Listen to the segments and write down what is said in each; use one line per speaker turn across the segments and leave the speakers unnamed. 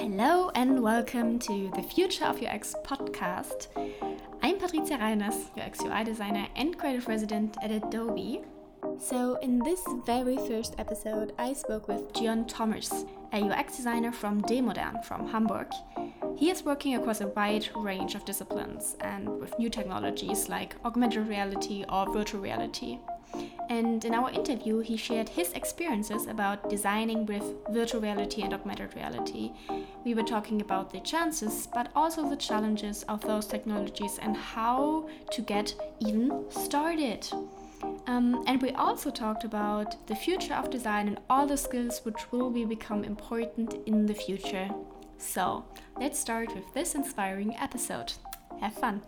Hello and welcome to the Future of UX podcast. I'm Patricia Reiners, UX UI designer and creative resident at Adobe. So, in this very first episode, I spoke with Gian Thomas, a UX designer from Demodern from Hamburg. He is working across a wide range of disciplines and with new technologies like augmented reality or virtual reality. And in our interview, he shared his experiences about designing with virtual reality and augmented reality. We were talking about the chances, but also the challenges of those technologies and how to get even started. Um, and we also talked about the future of design and all the skills which will be become important in the future. So, let's start with this inspiring episode. Have fun!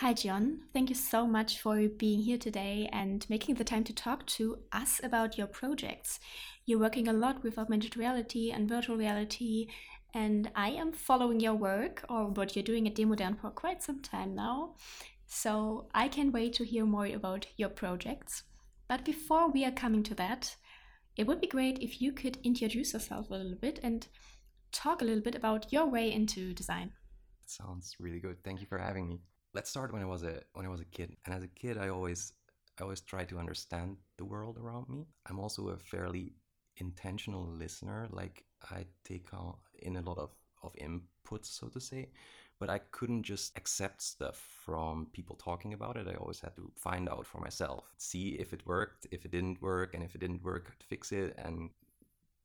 Hi, John. Thank you so much for being here today and making the time to talk to us about your projects. You're working a lot with augmented reality and virtual reality, and I am following your work or what you're doing at Demodern for quite some time now. So I can't wait to hear more about your projects. But before we are coming to that, it would be great if you could introduce yourself a little bit and talk a little bit about your way into design.
Sounds really good. Thank you for having me let's start when I was a when I was a kid. And as a kid, I always I always try to understand the world around me. I'm also a fairly intentional listener. Like I take in a lot of of inputs, so to say. But I couldn't just accept stuff from people talking about it. I always had to find out for myself, see if it worked, if it didn't work, and if it didn't work, fix it, and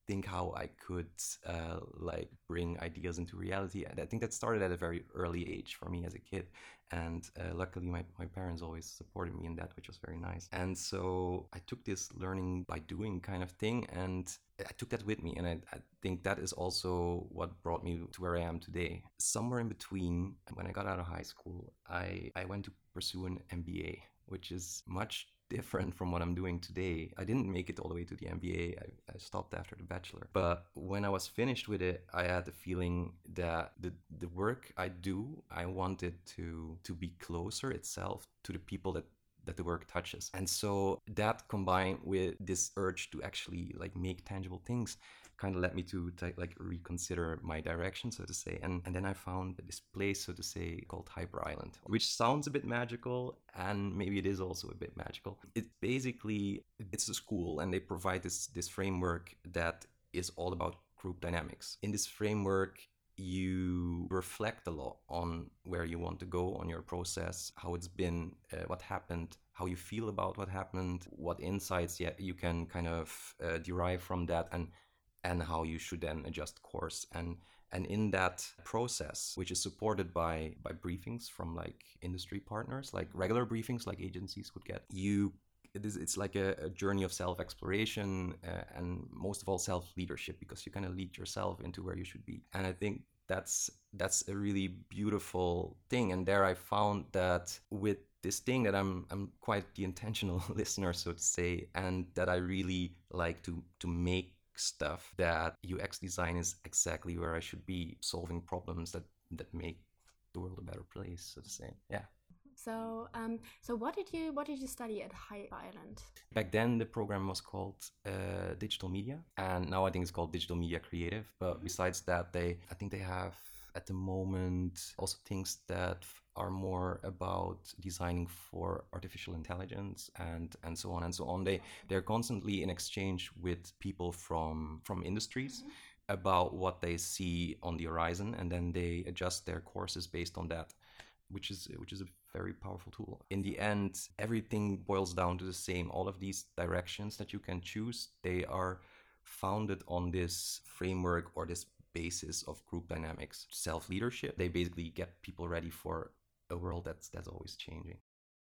think how I could uh, like bring ideas into reality. And I think that started at a very early age for me as a kid. And uh, luckily, my, my parents always supported me in that, which was very nice. And so I took this learning by doing kind of thing and I took that with me. And I, I think that is also what brought me to where I am today. Somewhere in between, when I got out of high school, I, I went to pursue an MBA, which is much different from what I'm doing today. I didn't make it all the way to the MBA. I, I, stopped after the bachelor. But when I was finished with it, I had the feeling that the, the work I do, I wanted to to be closer itself to the people that that the work touches. And so that combined with this urge to actually like make tangible things kind of led me to, to like reconsider my direction, so to say. And, and then I found this place, so to say, called Hyper Island, which sounds a bit magical, and maybe it is also a bit magical. It basically it's a school, and they provide this this framework that is all about group dynamics. In this framework, you reflect a lot on where you want to go on your process, how it's been, uh, what happened, how you feel about what happened, what insights yeah, you can kind of uh, derive from that, and and how you should then adjust course. And and in that process which is supported by by briefings from like industry partners like regular briefings like agencies would get you it is, it's like a, a journey of self exploration uh, and most of all self leadership because you kind of lead yourself into where you should be. And i think that's that's a really beautiful thing. And there i found that with this thing that i'm i'm quite the intentional listener so to say and that i really like to to make stuff that UX design is exactly where I should be solving problems that that make the world a better place, so to say. Yeah.
So, um, so what did you what did you study at Hyper Island?
Back then, the program was called uh, Digital Media, and now I think it's called Digital Media Creative. But besides that, they I think they have at the moment also things that are more about designing for artificial intelligence and and so on and so on. They they're constantly in exchange with people from from industries mm-hmm. about what they see on the horizon and then they adjust their courses based on that which is which is a very powerful tool. In the end everything boils down to the same. All of these directions that you can choose they are founded on this framework or this basis of group dynamics self leadership they basically get people ready for a world that's that's always changing.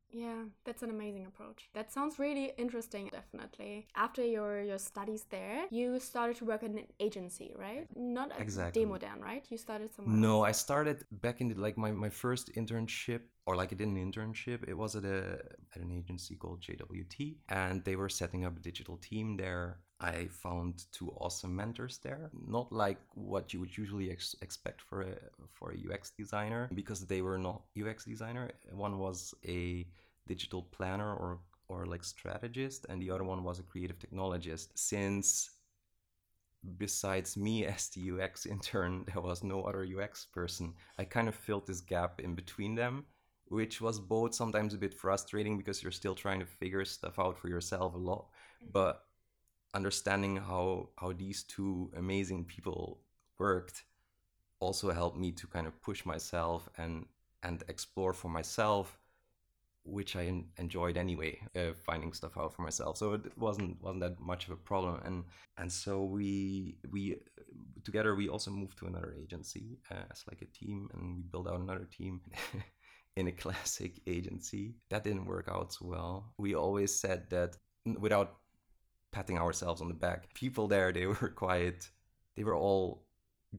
Yeah, that's an amazing approach. That sounds really interesting, definitely. After your, your studies there, you started to work at an agency, right? Not at exactly. Demodern, right? You started somewhere
No, else. I started back in the, like my, my first internship or like I did an internship. It was at a at an agency called JWT, and they were setting up a digital team there. I found two awesome mentors there. Not like what you would usually ex- expect for a for a UX designer, because they were not UX designer. One was a digital planner or or like strategist, and the other one was a creative technologist. Since besides me as the UX intern, there was no other UX person. I kind of filled this gap in between them, which was both sometimes a bit frustrating because you're still trying to figure stuff out for yourself a lot, mm-hmm. but understanding how how these two amazing people worked also helped me to kind of push myself and and explore for myself which I enjoyed anyway, uh, finding stuff out for myself. So it wasn't wasn't that much of a problem, and and so we we together we also moved to another agency uh, as like a team, and we built out another team. in a classic agency that didn't work out so well we always said that without patting ourselves on the back. People there they were quiet. they were all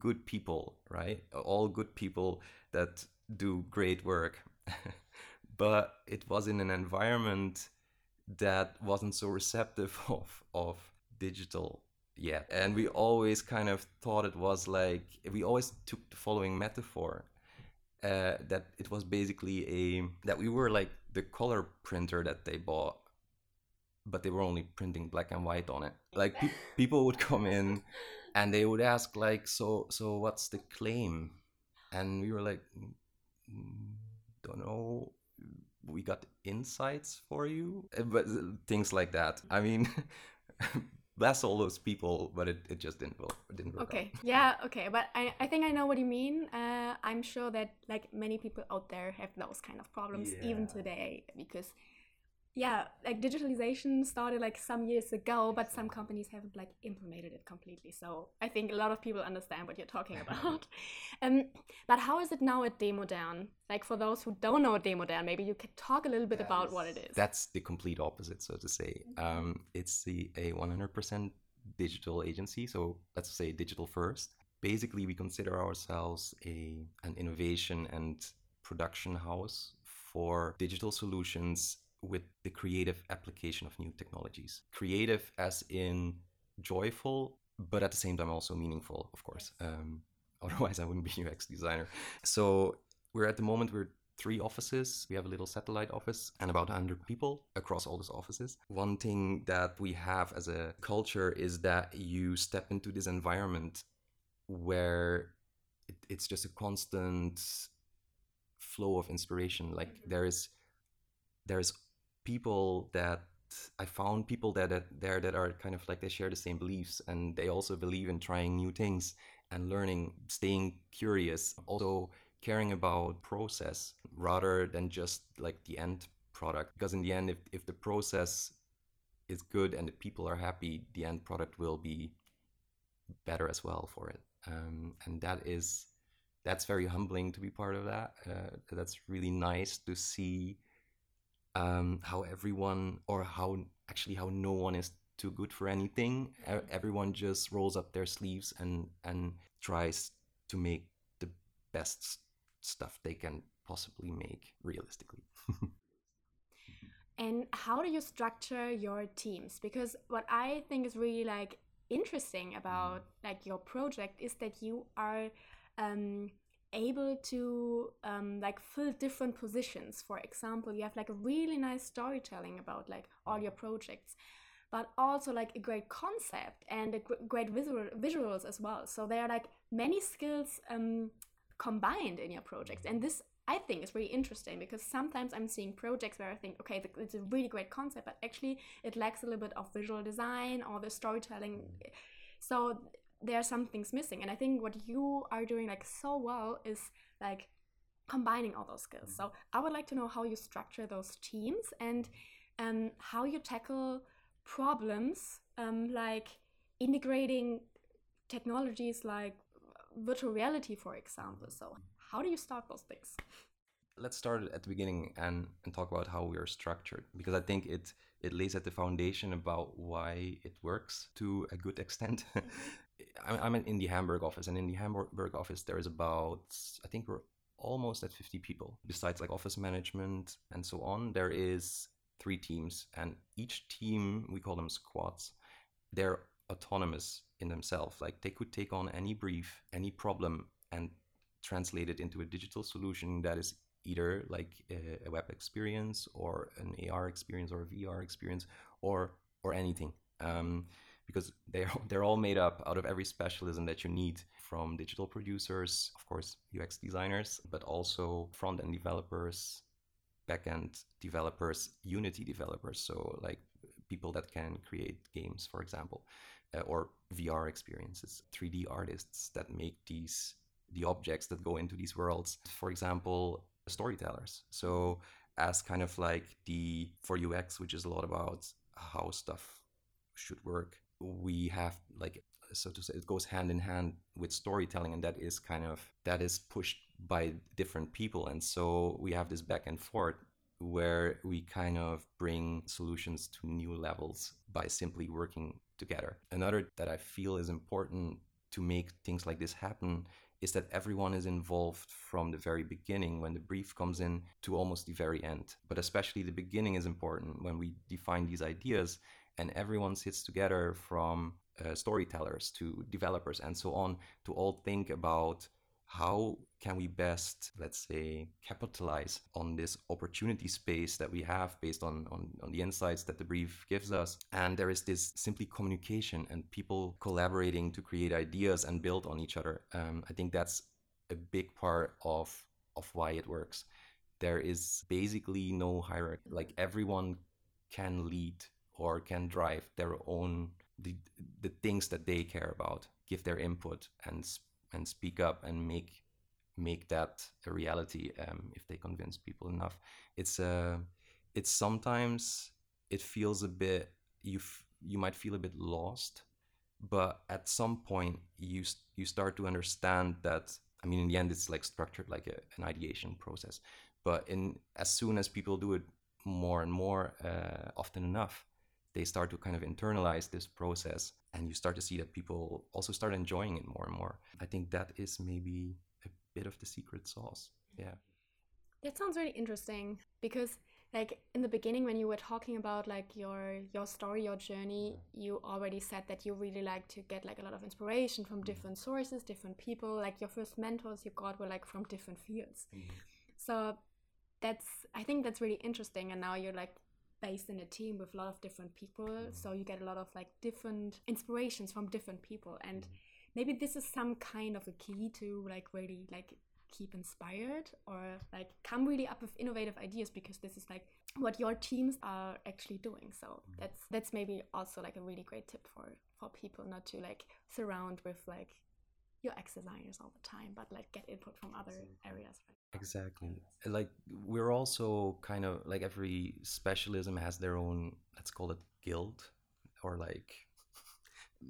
good people right? All good people that do great work. But it was in an environment that wasn't so receptive of of digital yet. And we always kind of thought it was like we always took the following metaphor uh, that it was basically a that we were like the color printer that they bought but they were only printing black and white on it. Like pe- people would come in and they would ask like so so what's the claim? And we were like mm, mm don't know. We got insights for you. Uh, but things like that. I mean bless all those people but it, it just didn't work didn't work
okay. out. yeah okay. But I, I think i know what you mean. Uh, i'm sure that like many people out there have those kind of problems yeah. even today because yeah like digitalization started like some years ago but some companies haven't like implemented it completely. So i think a lot of people understand what you're talking about. Um, but how is it now at Demodern like for those who don't know Demodern maybe you could talk a little bit about what it is.
that's the complete opposite so to say. Um, it's the a 100% digital agency so let's say digital first. Basically we consider ourselves a an innovation and production house for digital solutions with the creative application of new technologies. Creative as in joyful, but at the same time also meaningful, of course. Um, otherwise, I wouldn't be UX designer. So we're at the moment we're three offices. We have a little satellite office and about 100 people across all those offices. One thing that we have as a culture is that you step into this environment where it, it's just a constant flow of inspiration. Like mm-hmm. there is there is people that I found people that, that there that are kind of like they share the same beliefs and they also believe in trying new things and learning, staying curious, also caring about process rather than just like the end product. Because in the end, if, if the process is good and the people are happy, the end product will be better as well for it. Um, and that is that's very humbling to be part of that. Uh, that's really nice to see um, how everyone or how actually how no one is too good for anything. Everyone just rolls up their sleeves and and tries to make the best stuff they can possibly make realistically.
and how do you structure your teams? Because what I think is really like interesting about like your project is that you are um, able to um, like fill different positions. For example you have like a really nice storytelling about like all your projects but also like a great concept and a great visual visuals as well. So there are like many skills um, combined in your projects. And this I think is really interesting because sometimes I'm seeing projects where I think, okay, it's a really great concept, but actually it lacks a little bit of visual design or the storytelling. So there are some things missing. And i think what you are doing like so well is like combining all those skills. So i would like to know how you structure those teams and um, how you tackle problems um, like integrating technologies like virtual reality for example. So how do you start those things?
Let's start at the beginning and, and talk about how we are structured because i think it it lays at the foundation about why it works to a good extent I'm in the Hamburg office, and in the Hamburg office, there is about, I think we're almost at 50 people. Besides like office management and so on, there is three teams, and each team, we call them squads, they're autonomous in themselves. Like they could take on any brief, any problem, and translate it into a digital solution that is either like a, web experience or an AR experience or a VR experience or or anything. Um, because they're they're all made up out of every specialism that you need from digital producers, of course, UX designers, but also front end developers, backend developers, Unity developers, so like people that can create games, for example, uh, or VR experiences, 3D artists that make these the objects that go into these worlds. For example, storytellers. So as kind of like the for UX, which is a lot about how stuff should work. We have like so to say it goes hand in hand with storytelling and that is kind of that is pushed by different people and so we have this back and forth where we kind of bring solutions to new levels by simply working together another that i feel is important to make things like this happen is that everyone is involved from the very beginning when the brief comes in to almost the very end. But especially the beginning is important when we define these ideas and everyone sits together from uh, storytellers to developers and so on to all think about how can we best let's say capitalize on this opportunity space that we have based on, on, on the insights that the brief gives us. And there is this simply communication and people collaborating to create ideas and build on each other. Um, i think that's a big part of of why it works. There is basically no hierarchy. Like everyone can lead or can drive their own the, the things that they care about give their input and and speak up and make make that a reality um, if they convince people enough. It's uh it's sometimes it feels a bit you you might feel a bit lost but at some point you you start to understand that i mean in the end it's like structured like a, an ideation process. But in as soon as people do it more and more uh, often enough they start to kind of internalize this process and you start to see that people also start enjoying it more and more. I think that is maybe a bit of the secret sauce. Yeah.
That sounds really interesting because like in the beginning when you were talking about like your your story your journey you already said that you really like to get like a lot of inspiration from mm-hmm. different sources different people. Like your first mentors you got were like from different fields. Mm-hmm. so that's i think that's really interesting and now you're like based in a team with a lot of different people mm. so you get a lot of like different inspirations from different people and mm. maybe this is some kind of a key to like really like keep inspired or like come really up with innovative ideas because this is like what your teams are actually doing so mm. that's that's maybe also like a really great tip for for people not to like surround with like UX designers all the time but like get input from other areas right
Exactly. Like we're also kind of like every specialism has their own let's call it guild or like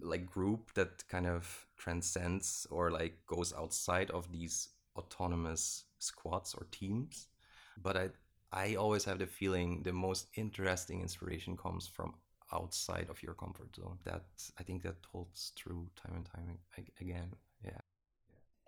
like group that kind of transcends or like goes outside of these autonomous squads or teams. But I I always have the feeling the most interesting inspiration comes from outside of your comfort zone. That I think that holds true time and time again. Yeah.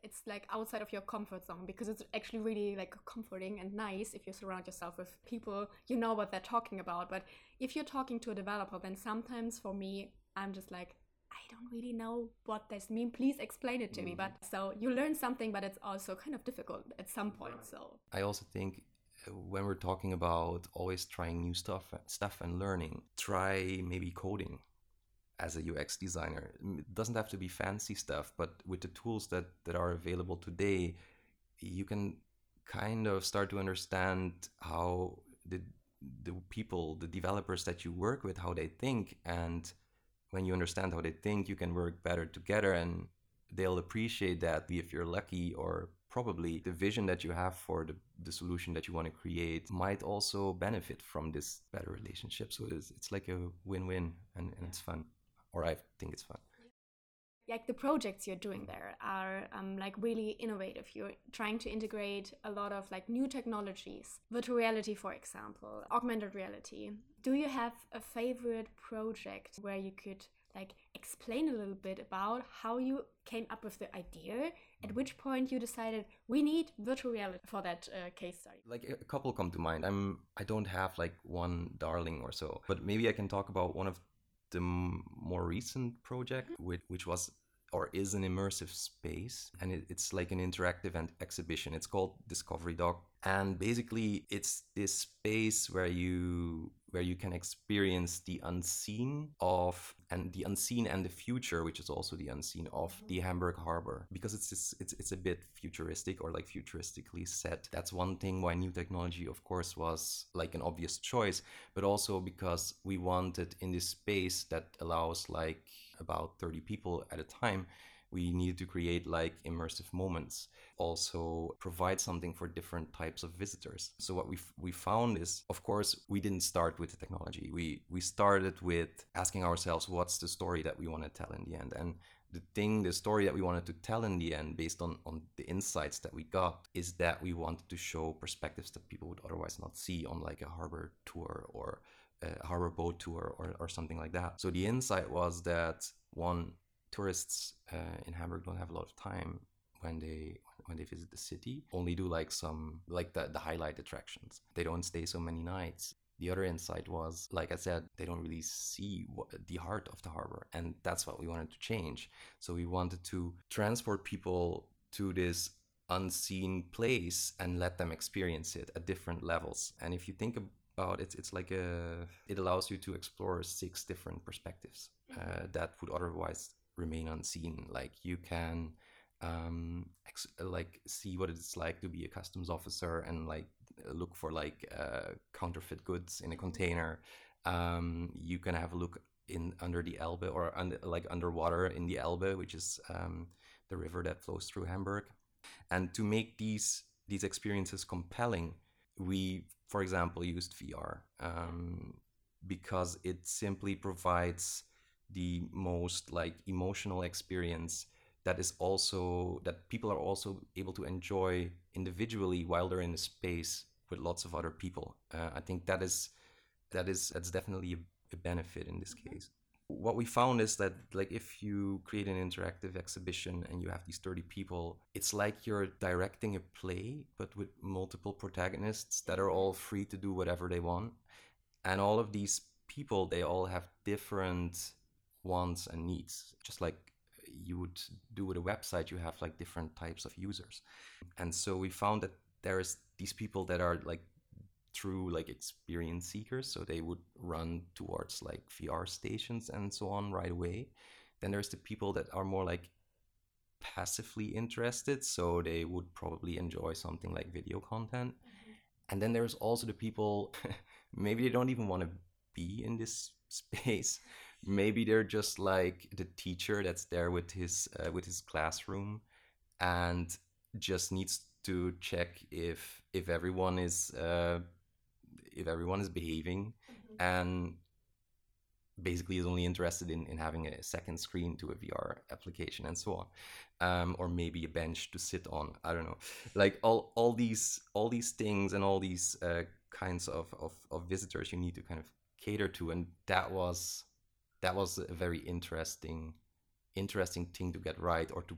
It's like outside of your comfort zone because it's actually really like comforting and nice if you surround yourself with people you know what they're talking about. But if you're talking to a developer then sometimes for me i'm just like i don't really know what this means please explain it to mm. me but so you learn something but it's also kind of difficult at some point so.
I also think uh, when we're talking about always trying new stuff stuff and learning try maybe coding as a UX designer. Mm, it doesn't have to be fancy stuff, but with the tools that, that are available today, you can kind of start to understand how the the people, the developers that you work with, how they think, and when you understand how they think, you can work better together, and they'll appreciate that. If you're lucky, or probably the vision that you have for the, the solution that you want to create might also benefit from this better relationship. So it's, it's like a win-win, and, and it's fun or I think it's fun.
Like the projects you're doing there are um, like really innovative. You're trying to integrate a lot of like new technologies, virtual reality, for example, augmented reality. Do you have a favorite project where you could like explain a little bit about how you came up with the idea at which point you decided we need virtual reality for that uh, case study
like a couple come to mind i'm i don't have like one darling or so but maybe i can talk about one of the more recent project, mm-hmm. which, which was or is an immersive space and it, it's like an interactive and exhibition it's called discovery dock and basically it's this space where you where you can experience the unseen of and the unseen and the future which is also the unseen of the hamburg harbor. Because it's just, it's it's a bit futuristic or like futuristically set. That's one thing why new technology of course was like an obvious choice but also because we wanted in this space that allows like about 30 people at a time we needed to create like immersive moments also provide something for different types of visitors. So what we we found is of course we didn't start with the technology. We we started with asking ourselves what's the story that we want to tell in the end? And the thing the story that we wanted to tell in the end based on on the insights that we got is that we wanted to show perspectives that people would otherwise not see on like a harbor tour or a harbor boat tour or, or something like that. So the insight was that one tourists uh, in Hamburg don't have a lot of time when they when they visit the city. Only do like some like the, the highlight attractions. They don't stay so many nights. The other insight was, like I said, they don't really see what, the heart of the harbor, and that's what we wanted to change. So we wanted to transport people to this unseen place and let them experience it at different levels. And if you think about it, it's like a it allows you to explore six different perspectives uh, that would otherwise remain unseen. Like you can um, ex- like see what it's like to be a customs officer and like look for like uh, counterfeit goods in a container. Um, you can have a look in under the Elbe or like underwater in the Elbe, which is um, the river that flows through Hamburg. And to make these these experiences compelling, we, for example, used VR um, because it simply provides the most like emotional experience that is also that people are also able to enjoy individually while they're in a space with lots of other people. Uh, i think that is that is that's definitely a, a benefit in this case. What we found is that like if you create an interactive exhibition and you have these 30 people it's like you're directing a play but with multiple protagonists that are all free to do whatever they want. And all of these people they all have different wants and needs just like you would do with a website you have like different types of users. And so we found that there's these people that are like true like experience seekers so they would run towards like vr stations and so on right away. Then there's the people that are more like passively interested so they would probably enjoy something like video content. Mm-hmm. and then there's also the people maybe they don't even want to be in this space maybe they're just like the teacher that's there with his uh, with his classroom and just needs to check if if everyone is uh, if everyone is behaving mm-hmm. and basically is only interested in, in having a second screen to a VR application and so on. Um, or maybe a bench to sit on. I don't know. Like all, all these all these things and all these uh, kinds of, of, of visitors you need to kind of cater to. And that was that was a very interesting interesting thing to get right or to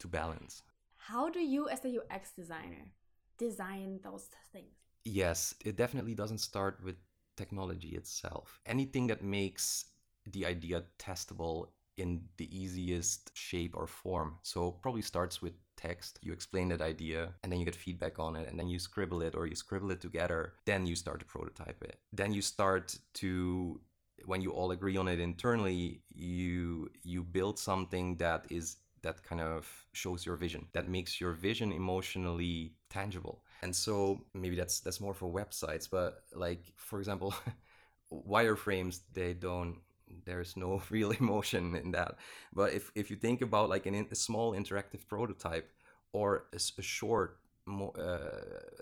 to balance.
How do you as a ux designer design those things?
Yes it definitely doesn't start with technology itself. Anything that makes the idea testable in the easiest shape or form. So probably starts with text. You explain that idea and then you get feedback on it and then you scribble it or you scribble it together. Then you start to prototype it. Then you start to when you all agree on it internally, you you build something that is that kind of shows your vision, that makes your vision emotionally tangible. And so maybe that's that's more for websites, but like for example, wireframes they don't there's no real emotion in that. But if if you think about like an, a small interactive prototype or a, a short uh,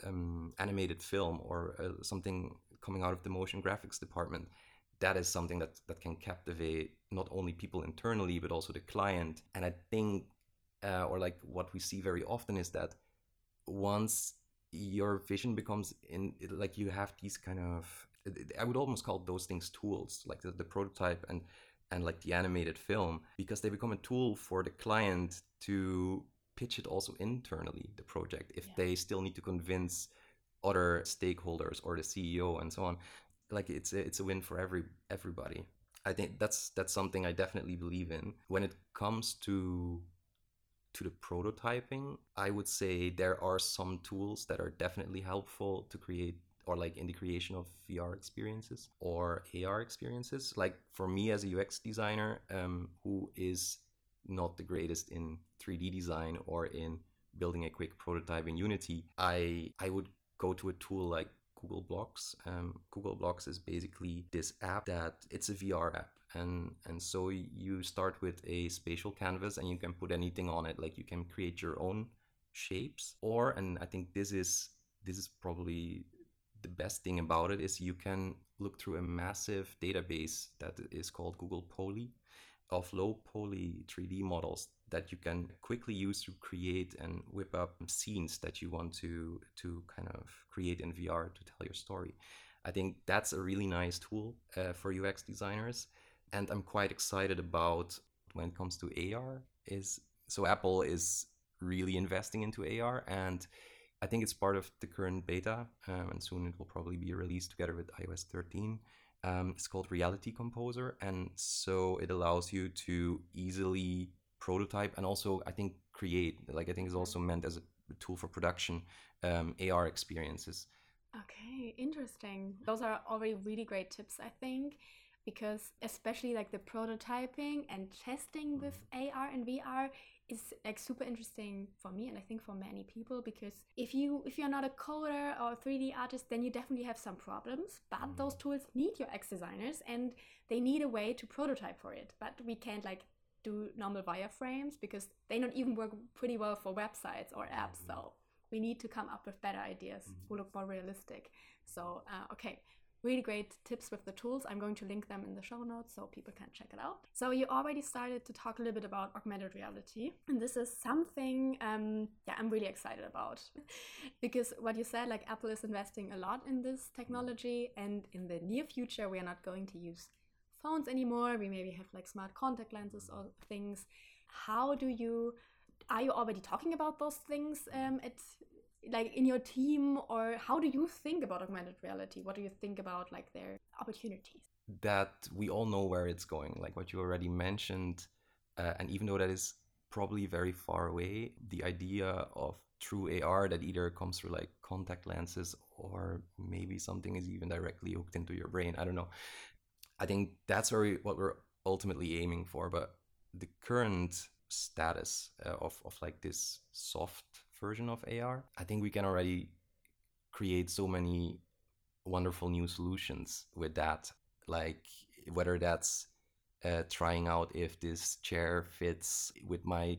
um, animated film or uh, something coming out of the motion graphics department that is something that that can captivate not only people internally but also the client and i think uh, or like what we see very often is that once your vision becomes in like you have these kind of i would almost call those things tools like the, the prototype and and like the animated film because they become a tool for the client to pitch it also internally the project if yeah. they still need to convince other stakeholders or the ceo and so on like it's a, it's a win for every everybody. I think that's that's something I definitely believe in. When it comes to to the prototyping, I would say there are some tools that are definitely helpful to create or like in the creation of VR experiences or AR experiences. Like for me as a UX designer um, who is not the greatest in 3D design or in building a quick prototype in Unity, I I would go to a tool like Google Blocks. Um, Google Blocks is basically this app that it's a VR app. And, and so you start with a spatial canvas and you can put anything on it. Like you can create your own shapes or, and I think this is, this is probably the best thing about it is you can look through a massive database that is called Google Poly of low poly 3D models that you can quickly use to create and whip up scenes that you want to to kind of create in VR to tell your story. I think that's a really nice tool uh, for UX designers, and I'm quite excited about when it comes to AR. Is so Apple is really investing into AR, and I think it's part of the current beta, um, and soon it will probably be released together with iOS 13. Um, it's called Reality Composer, and so it allows you to easily prototype and also I think create. Like I think it's also meant as a tool for production um, AR experiences.
Okay, interesting. Those are already really great tips, I think, because especially like the prototyping and testing with AR and VR is like super interesting for me and I think for many people because if you if you're not a coder or a 3D artist then you definitely have some problems but mm. those tools need your UX designers and they need a way to prototype for it but we can't like do normal wireframes because they don't even work pretty well for websites or apps mm. so we need to come up with better ideas mm. who look more realistic so uh, okay really great tips with the tools. I'm going to link them in the show notes so people can check it out. So you already started to talk a little bit about augmented reality, and this is something um, yeah I'm really excited about because what you said like Apple is investing a lot in this technology, and in the near future we are not going to use phones anymore. We maybe have like smart contact lenses or things. How do you are you already talking about those things um, at like in your team or how do you think about augmented reality? What do you think about like their opportunities?
That we all know where it's going. Like what you already mentioned uh, and even though that is probably very far away the idea of true ar that either comes through like contact lenses or maybe something is even directly hooked into your brain i don't know. I think that's very what we're ultimately aiming for but the current status uh, of, of like this soft version of AR, I think we can already create so many wonderful new solutions with that. Like whether that's uh, trying out if this chair fits with my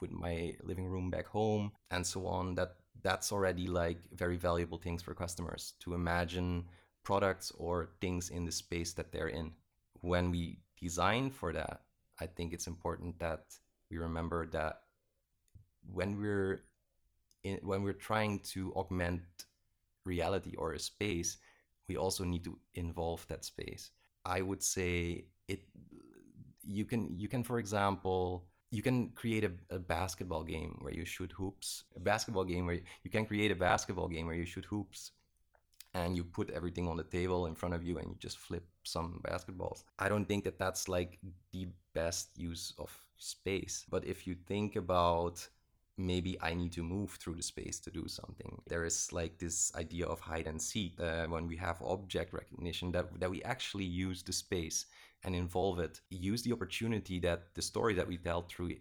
with my living room back home and so on. That that's already like very valuable things for customers to imagine products or things in the space that they're in. When we design for that, I think it's important that we remember that when we're in, when we're trying to augment reality or a space, we also need to involve that space. I would say it. You can you can for example you can create a, a, basketball game where you shoot hoops. A basketball game where you, you can create a basketball game where you shoot hoops and you put everything on the table in front of you and you just flip some basketballs. I don't think that that's like the best use of space. But if you think about maybe I need to move through the space to do something. There is like this idea of hide and seek uh, when we have object recognition that, that we actually use the space and involve it. Use the opportunity that the story that we tell through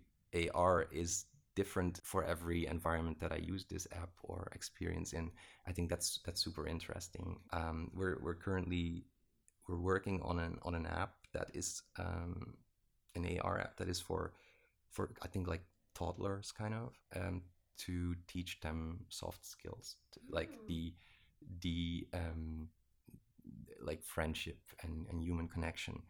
AR is different for every environment that I use this app or experience in. I think that's that's super interesting. Um, we're we're currently we're working on an on an app that is um, an AR app that is for for I think like toddlers kind of um, to teach them soft skills to, like mm. the the um, like friendship and, and human connection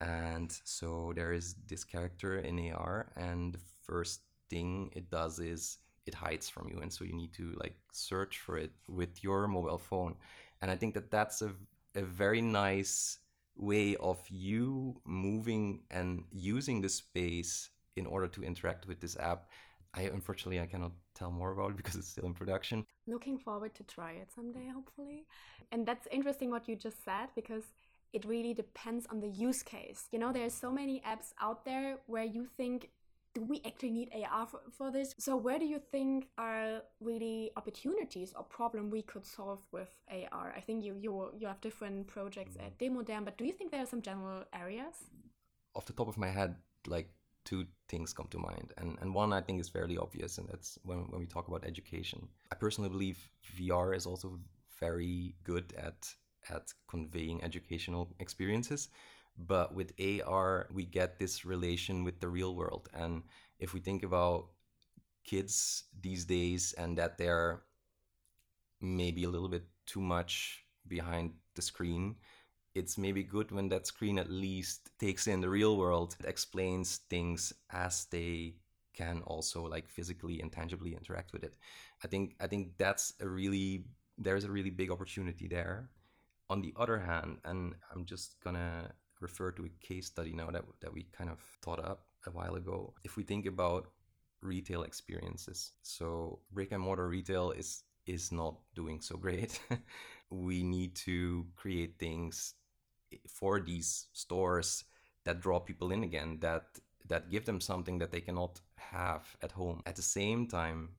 and so there is this character in AR and the first thing it does is it hides from you and so you need to like search for it with your mobile phone and I think that that's a, a very nice way of you moving and using the space in order to interact with this app. I unfortunately I cannot tell more about it because it's still in production.
Looking forward to try it someday, hopefully. And that's interesting what you just said because it really depends on the use case. You know, there's so many apps out there where you think do we actually need AR for, for this? So where do you think are really opportunities or problem we could solve with AR? I think you you you have different projects at mm. Demodern, but do you think there are some general areas?
Off the top of my head, like two things come to mind. And, and one I think is fairly obvious, and that's when, when we talk about education. I personally believe VR is also very good at, at conveying educational experiences. But with AR, we get this relation with the real world. And if we think about kids these days and that they're maybe a little bit too much behind the screen, it's maybe good when that screen at least takes in the real world, explains things as they can also like physically and tangibly interact with it. I think I think that's a really there's a really big opportunity there. On the other hand, and I'm just gonna refer to a case study now that that we kind of thought up a while ago. If we think about retail experiences, so brick and mortar retail is is not doing so great. we need to create things for these stores that draw people in again that that give them something that they cannot have at home. At the same time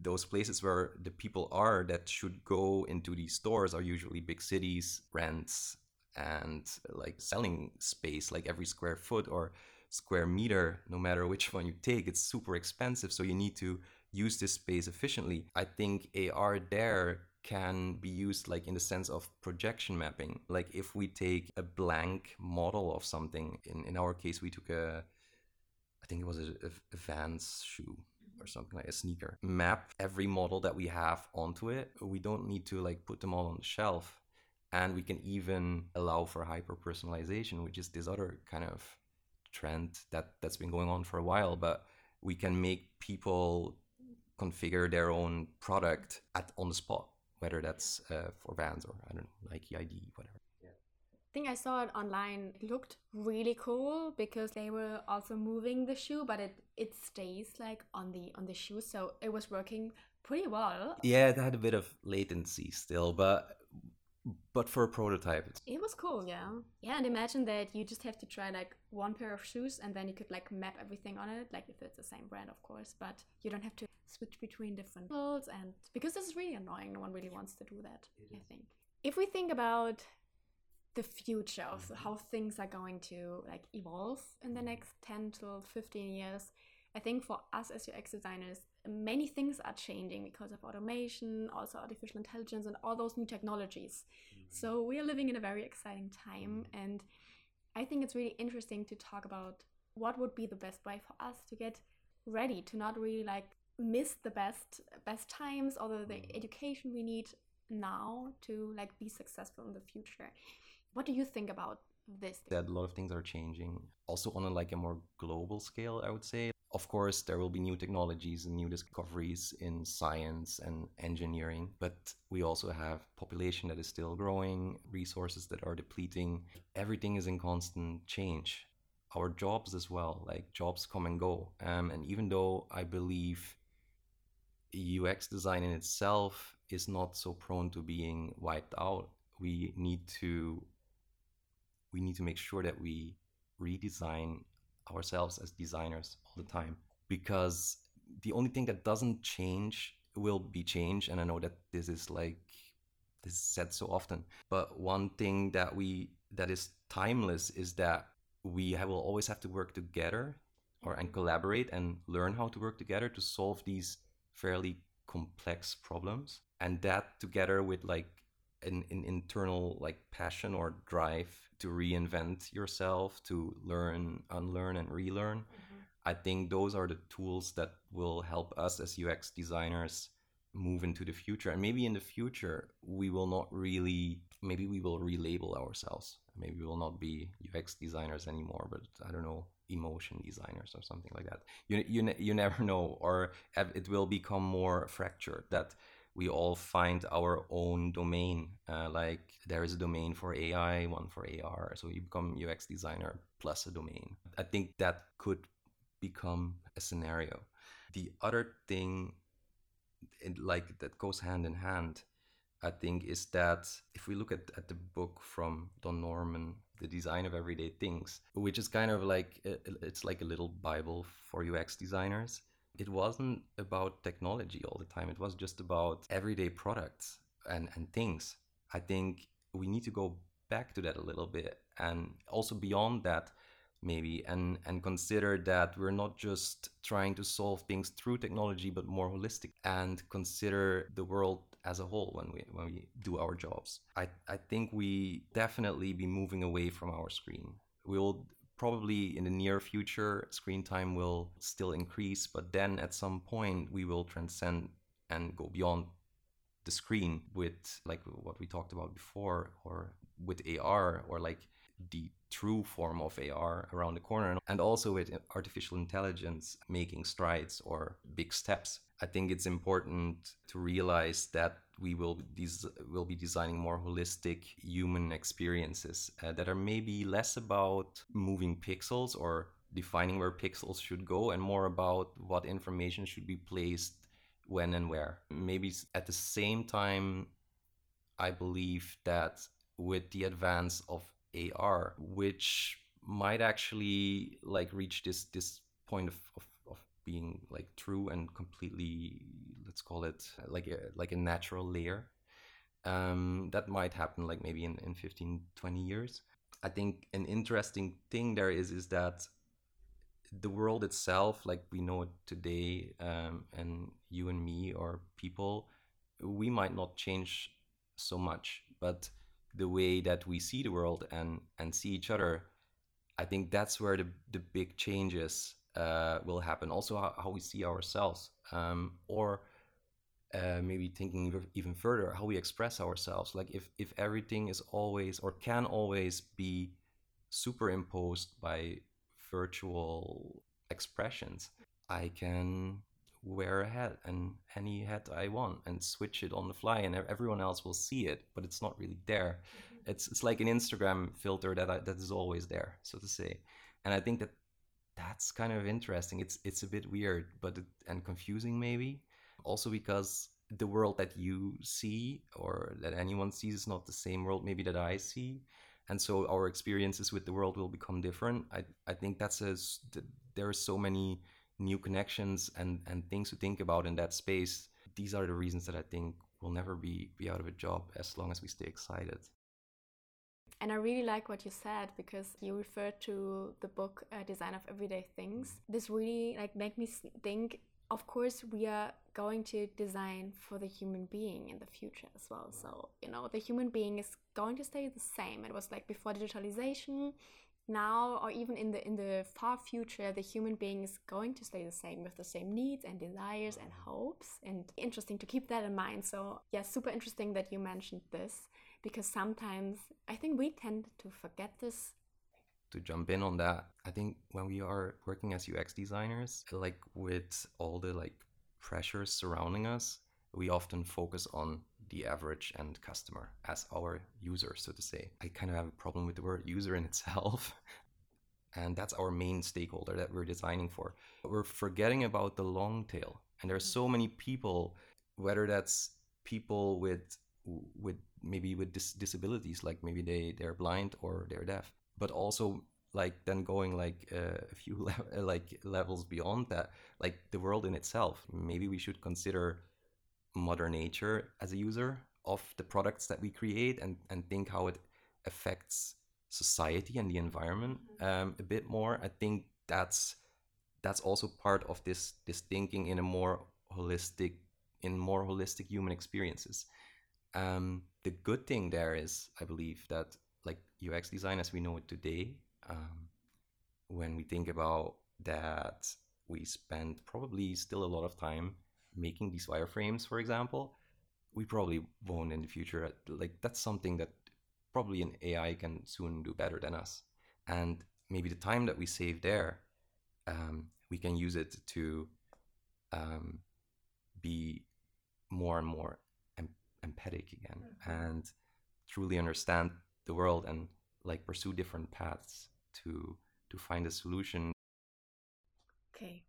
those places where the people are that should go into these stores are usually big cities rents and like selling space like every square foot or square meter no matter which one you take it's super expensive. So you need to use this space efficiently. I think ar there can be used like in the sense of projection mapping. Like if we take a blank model of something in, in our case we took a i think it was a, a, vans shoe or something like a sneaker. Map every model that we have onto it. We don't need to like put them all on the shelf. And we can even allow for hyper personalization which is this other kind of trend that that's been going on for a while. But we can make people configure their own product at on the spot whether that's uh, for Vans or I don't know, Nike ID, whatever.
Yeah. I think I saw it online. It looked really cool because they were also moving the shoe, but it it stays like on the on the shoe, so it was working pretty well.
Yeah, it had a bit of latency still, but but for a prototype.
It was cool yeah. Yeah and imagine that you just have to try like one pair of shoes and then you could like map everything on it like if it's the same brand of course but you don't have to switch between different models and because this is really annoying no one really wants to do that i think. If we think about the future of mm-hmm. how things are going to like evolve in the next 10 to 15 years i think for us as ux designers many things are changing because of automation also artificial intelligence and all those new technologies mm-hmm. so we are living in a very exciting time mm-hmm. and i think it's really interesting to talk about what would be the best way for us to get ready to not really like miss the best best times or the, the mm. education we need now to like be successful in the future what do you think about this
that a lot of things are changing also on a like a more global scale i would say of course there will be new technologies and new discoveries in science and engineering but we also have population that is still growing resources that are depleting everything is in constant change our jobs as well like jobs come and go um, and even though i believe UX design in itself is not so prone to being wiped out. We need to we need to make sure that we redesign ourselves as designers all the time because the only thing that doesn't change will be change and I know that this is like this is said so often but one thing that we that is timeless is that we have, will always have to work together or and collaborate and learn how to work together to solve these fairly complex problems and that together with like an, an internal like passion or drive to reinvent yourself to learn unlearn and relearn mm-hmm. i think those are the tools that will help us as ux designers move into the future and maybe in the future we will not really maybe we will relabel ourselves maybe we will not be ux designers anymore but i don't know emotion designers or something like that. You you you never know, or it will become more fractured that we all find our own domain. Uh, like there is a domain for AI, one for AR, so you become UX designer plus a domain. I think that could become a scenario. The other thing, it, like that goes hand in hand, I think, is that if we look at, at the book from Don Norman, the design of everyday things, which is kind of like it's like a little bible for UX designers. It wasn't about technology all the time. It was just about everyday products and, and things. I think we need to go back to that a little bit and also beyond that maybe and and consider that we're not just trying to solve things through technology but more holistic and consider the world as a whole when we when we do our jobs i i think we definitely be moving away from our screen we will probably in the near future screen time will still increase but then at some point we will transcend and go beyond the screen with like what we talked about before or with AR or like the true form of AR around the corner, and also with artificial intelligence making strides or big steps. I think it's important to realize that we will des- will be designing more holistic human experiences uh, that are maybe less about moving pixels or defining where pixels should go and more about what information should be placed when and where. Maybe at the same time I believe that with the advance of AR, which might actually like reach this this point of, of, of being like true and completely let's call it like a like a natural layer. Um, that might happen like maybe in, in 15, 20 years. I think an interesting thing there is is that the world itself, like we know it today, um, and you and me or people, we might not change so much, but the way that we see the world and and see each other i think that's where the, the big changes uh, will happen. Also how, how we see ourselves um, or uh, maybe thinking even further how we express ourselves. Like if if everything is always or can always be superimposed by virtual expressions i can wear a hat and any hat I want and switch it on the fly and everyone else will see it but it's not really there. Mm-hmm. it's it's like an Instagram filter that I, that is always there so to say. And I think that that's kind of interesting. It's it's a bit weird but it, and confusing maybe. Also because the world that you see or that anyone sees is not the same world maybe that I see. And so our experiences with the world will become different. I I think that's a there are so many new connections and and things to think about in that space. These are the reasons that i think we'll never be be out of a job as long as we stay excited
and I really like what you said because you referred to the book uh, Design of Everyday Things. This really like make me think of course we are going to design for the human being in the future as well. So, you know, the human being is going to stay the same. It was like before digitalization, now or even in the in the far future the human being is going to stay the same with the same needs and desires and hopes and interesting to keep that in mind so yeah super interesting that you mentioned this because sometimes i think we tend to forget this
to jump in on that i think when we are working as ux designers like with all the like pressures surrounding us we often focus on the average end customer as our user, so to say. I kind of have a problem with the word user in itself. and that's our main stakeholder that we're designing for. But we're forgetting about the long tail. And there are mm. so many people, whether that's people with with maybe with dis- disabilities, like maybe they they're blind or they're deaf, but also like then going like uh, a few le- like levels beyond that, like the world in itself. Maybe we should consider mother nature as a user of the products that we create and, and think how it affects society and the environment mm-hmm. um, a bit more i think that's that's also part of this this thinking in a more holistic in more holistic human experiences um, the good thing there is i believe that like ux design as we know it today um, when we think about that we spend probably still a lot of time making these wireframes, for example, we probably won't in the future. Like that's something that probably an AI can soon do better than us. And maybe the time that we save there, um, we can use it to um, be more and more empathic again mm-hmm. and truly understand the world and like pursue different paths to to find a solution.
Okay,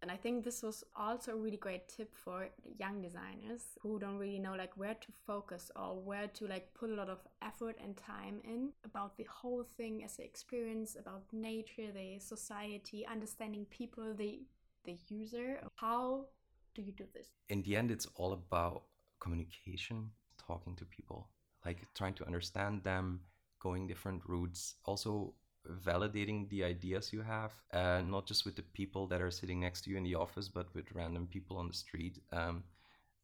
And I think this was also a really great tip for young designers who don't really know like where to focus or where to like put a lot of effort and time in about the whole thing as an experience about nature, the society, understanding people, the the user. How do you do this?
In the end, it's all about communication, talking to people, like trying to understand them, going different routes. Also, validating the ideas you have, uh, not just with the people that are sitting next to you in the office, but with random people on the street. Um,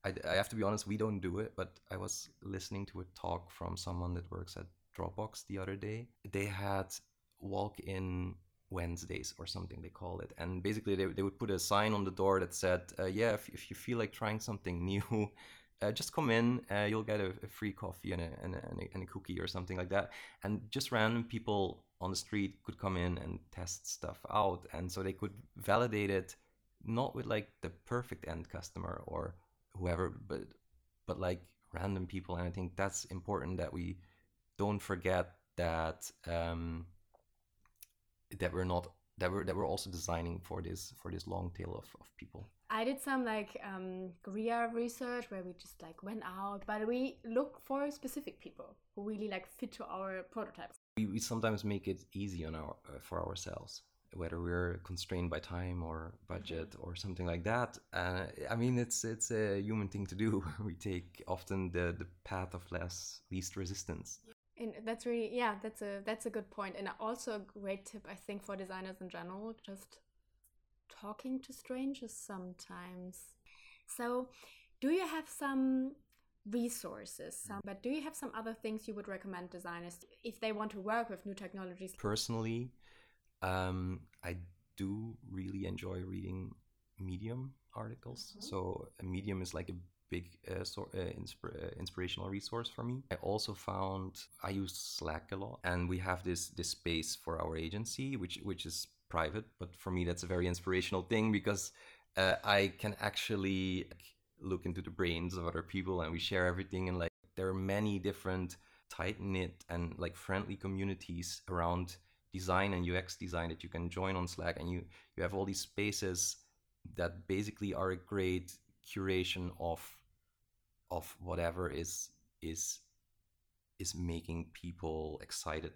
I, I, have to be honest, we don't do it, but I was listening to a talk from someone that works at Dropbox the other day. They had walk in Wednesdays or something they called it. And basically, they, they would put a sign on the door that said, uh, Yeah, if, if you feel like trying something new, uh, just come in, uh, you'll get a, a, free coffee and a, and, a, and a cookie or something like that. And just random people on the street could come in and test stuff out. And so they could validate it not with like the perfect end customer or whoever but but like random people. And i think that's important that we don't forget that um that we're not that we're that we're also designing for this for this long tail of, of people
i did some like um research where we just like went out but we look for specific people who really like fit to our prototypes.
We, we sometimes make it easy on our uh, for ourselves whether we're constrained by time or budget mm-hmm. or something like that. Uh, i mean it's it's a human thing to do. We take often the the path of less least resistance.
And that's really yeah that's a that's a good point. And also a great tip i think for designers in general just talking to strangers sometimes. So do you have some resources some, but do you have some other things you would recommend designers if they want to work with new technologies?
Personally um, i do really enjoy reading medium articles. Mm-hmm. so a medium is like a big uh, so, uh, insp- uh, inspirational resource for me. I also found i use slack a lot and we have this this space for our agency which which is private but for me that's a very inspirational thing because uh, i can actually look into the brains of other people and we share everything and like there are many different tight knit and like friendly communities around design and UX design that you can join on Slack and you you have all these spaces that basically are a great curation of of whatever is is is making people excited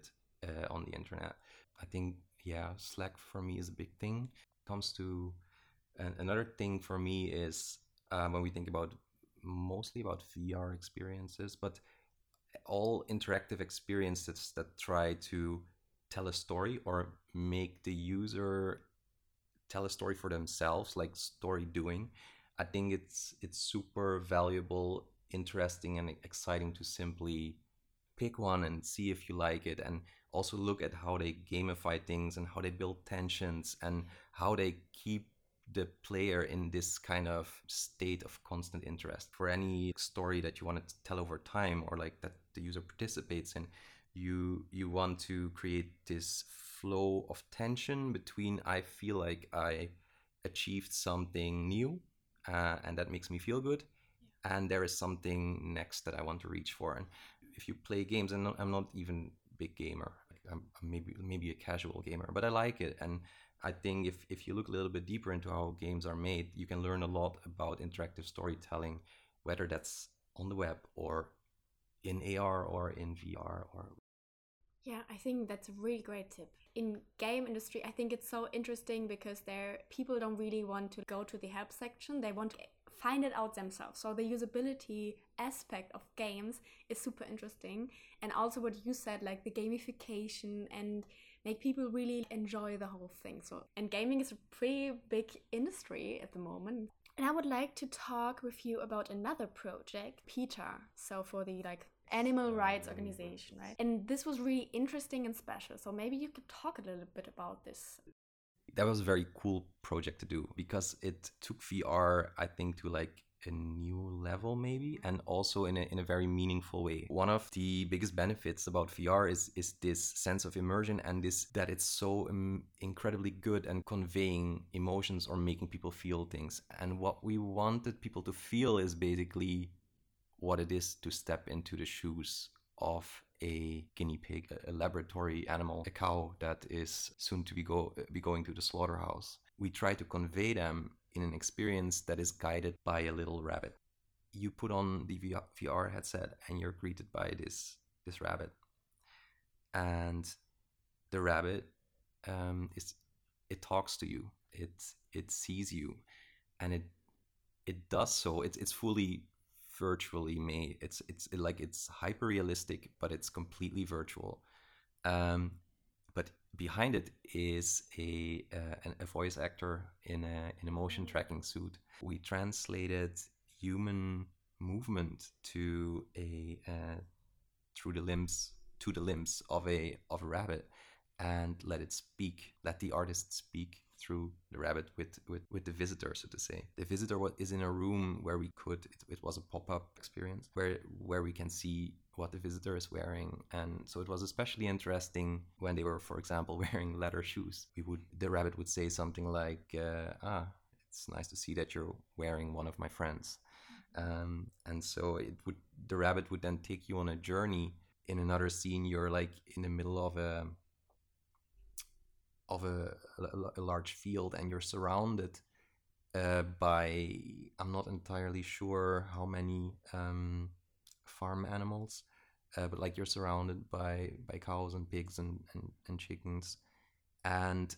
uh, on the internet. I think yeah, Slack for me is a big thing. Comes to another thing for me is um, when we think about mostly about VR experiences, but all interactive experiences that try to tell a story or make the user tell a story for themselves, like story doing. I think it's it's super valuable, interesting, and exciting to simply pick one and see if you like it, and also look at how they gamify things and how they build tensions and how they keep the player in this kind of state of constant interest for any story that you want to tell over time or like that the user participates in you you want to create this flow of tension between i feel like i achieved something new uh, and that makes me feel good yeah. and there is something next that i want to reach for and if you play games and i'm not even big gamer I'm, I'm maybe maybe a casual gamer but i like it and I think if, if you look a little bit deeper into how games are made, you can learn a lot about interactive storytelling, whether that's on the web or in AR or in VR or
yeah, I think that's a really great tip. In game industry, I think it's so interesting because there people don't really want to go to the help section. They want find it out themselves. So the usability aspect of games is super interesting. And also what you said, like the gamification and make people really enjoy the whole thing. So, and gaming is a pretty big industry at the moment. And I would like to talk with you about another project, Peter. So for the like animal rights organization, right? And this was really interesting and special. So maybe you could talk a little bit about this.
That was a very cool project to do because it took VR, I think, to like a new level maybe and also in a, in a very meaningful way. One of the biggest benefits about vr is is this sense of immersion and this that it's so um, incredibly good and conveying emotions or making people feel things. And what we wanted people to feel is basically what it is to step into the shoes of a guinea pig, a laboratory animal, a cow that is soon to be go be going to the slaughterhouse. we try to convey them in an experience that is guided by a little rabbit. You put on the VR headset and you're greeted by this this rabbit, and the rabbit um, is it talks to you. It it sees you, and it it does so. It's it's fully virtually made. It's it's like it's hyper realistic, but it's completely virtual. Um, but behind it is a uh, a voice actor in a in a motion tracking suit. We translated human movement to a uh, through the limbs to the limbs of a of a rabbit and let it speak let the artist speak through the rabbit with, with, with the visitor, so to say. The visitor is in a room where we could, it, it was a pop up experience where, where we can see what the visitor is wearing. And so it was especially interesting when they were, for example, wearing leather shoes. We would, the rabbit would say something like, uh, ah, it's nice to see that you're wearing one of my friends. Um, and so it would, the rabbit would then take you on a journey. In another scene, you're like in the middle of a of a, a, a large field and you're surrounded uh, by I'm not entirely sure how many um, farm animals, uh, but like you're surrounded by by cows and pigs and, and, and chickens, and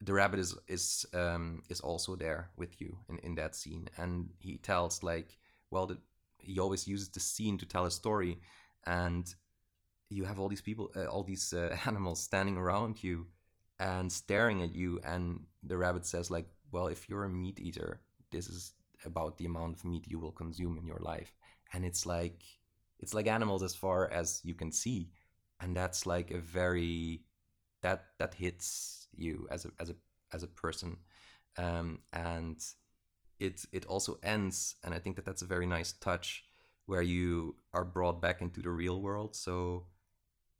the rabbit is is um, is also there with you in, in that scene, and he tells like well the, he always uses the scene to tell a story, and you have all these people, uh, all these uh, animals standing around you and staring at you. And the rabbit says, like, well, if you're a meat eater, this is about the amount of meat you will consume in your life. And it's like, it's like animals as far as you can see. And that's like a very, that, that hits you as a, as a, as a person. Um, and it, it also ends, and I think that that's a very nice touch where you are brought back into the real world. So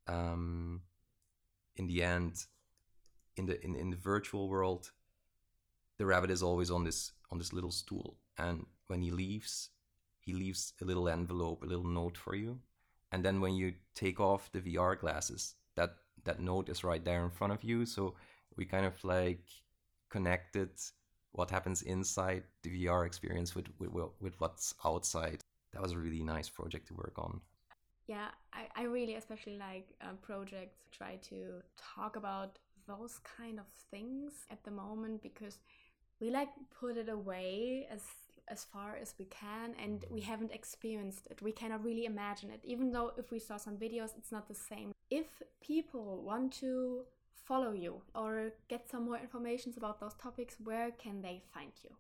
um, in the end, in the in, in the virtual world, the rabbit is always on this on this little stool, and when he leaves, he leaves a little envelope, a little note for you, and then when you take off the VR glasses, that that note is right there in front of you. So we kind of like connected what happens inside the VR experience with with, with what's outside. That was a really nice project to work on
yeah I, I really especially like um, projects try to talk about those kind of things at the moment because we like put it away as as far as we can and we haven't experienced it. We cannot really imagine it. Even though if we saw some videos it's not the same. If people want to follow you or get some more information about those topics where can they find you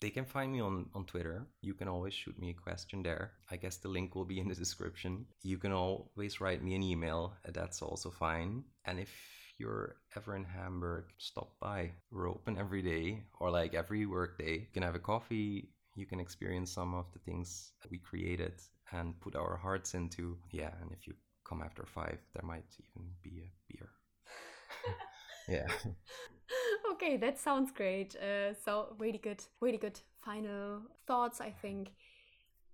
they can find me on, on Twitter. You can always shoot me a question there. I guess the link will be in the description. You can always write me an email. That's also fine. And if you're ever in Hamburg, stop by. We're open every day or like every work day. You can have a coffee. You can experience some of the things that we created and put our hearts into. Yeah, and if you come after five, there might even be a beer. yeah.
okay, that sounds great. Uh, so really good, really good final thoughts. I think.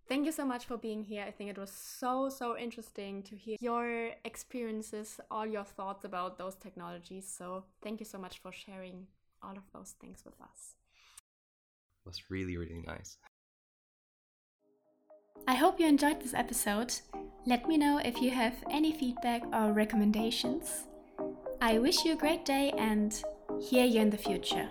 Thank you so much for being here. I think it was so, so interesting to hear your experiences, all your thoughts about those technologies. So, thank you so much for sharing all of those things with us.
It was really, really nice.
I hope you enjoyed this episode. Let me know if you have any feedback or recommendations. I wish you a great day and hear you in the future.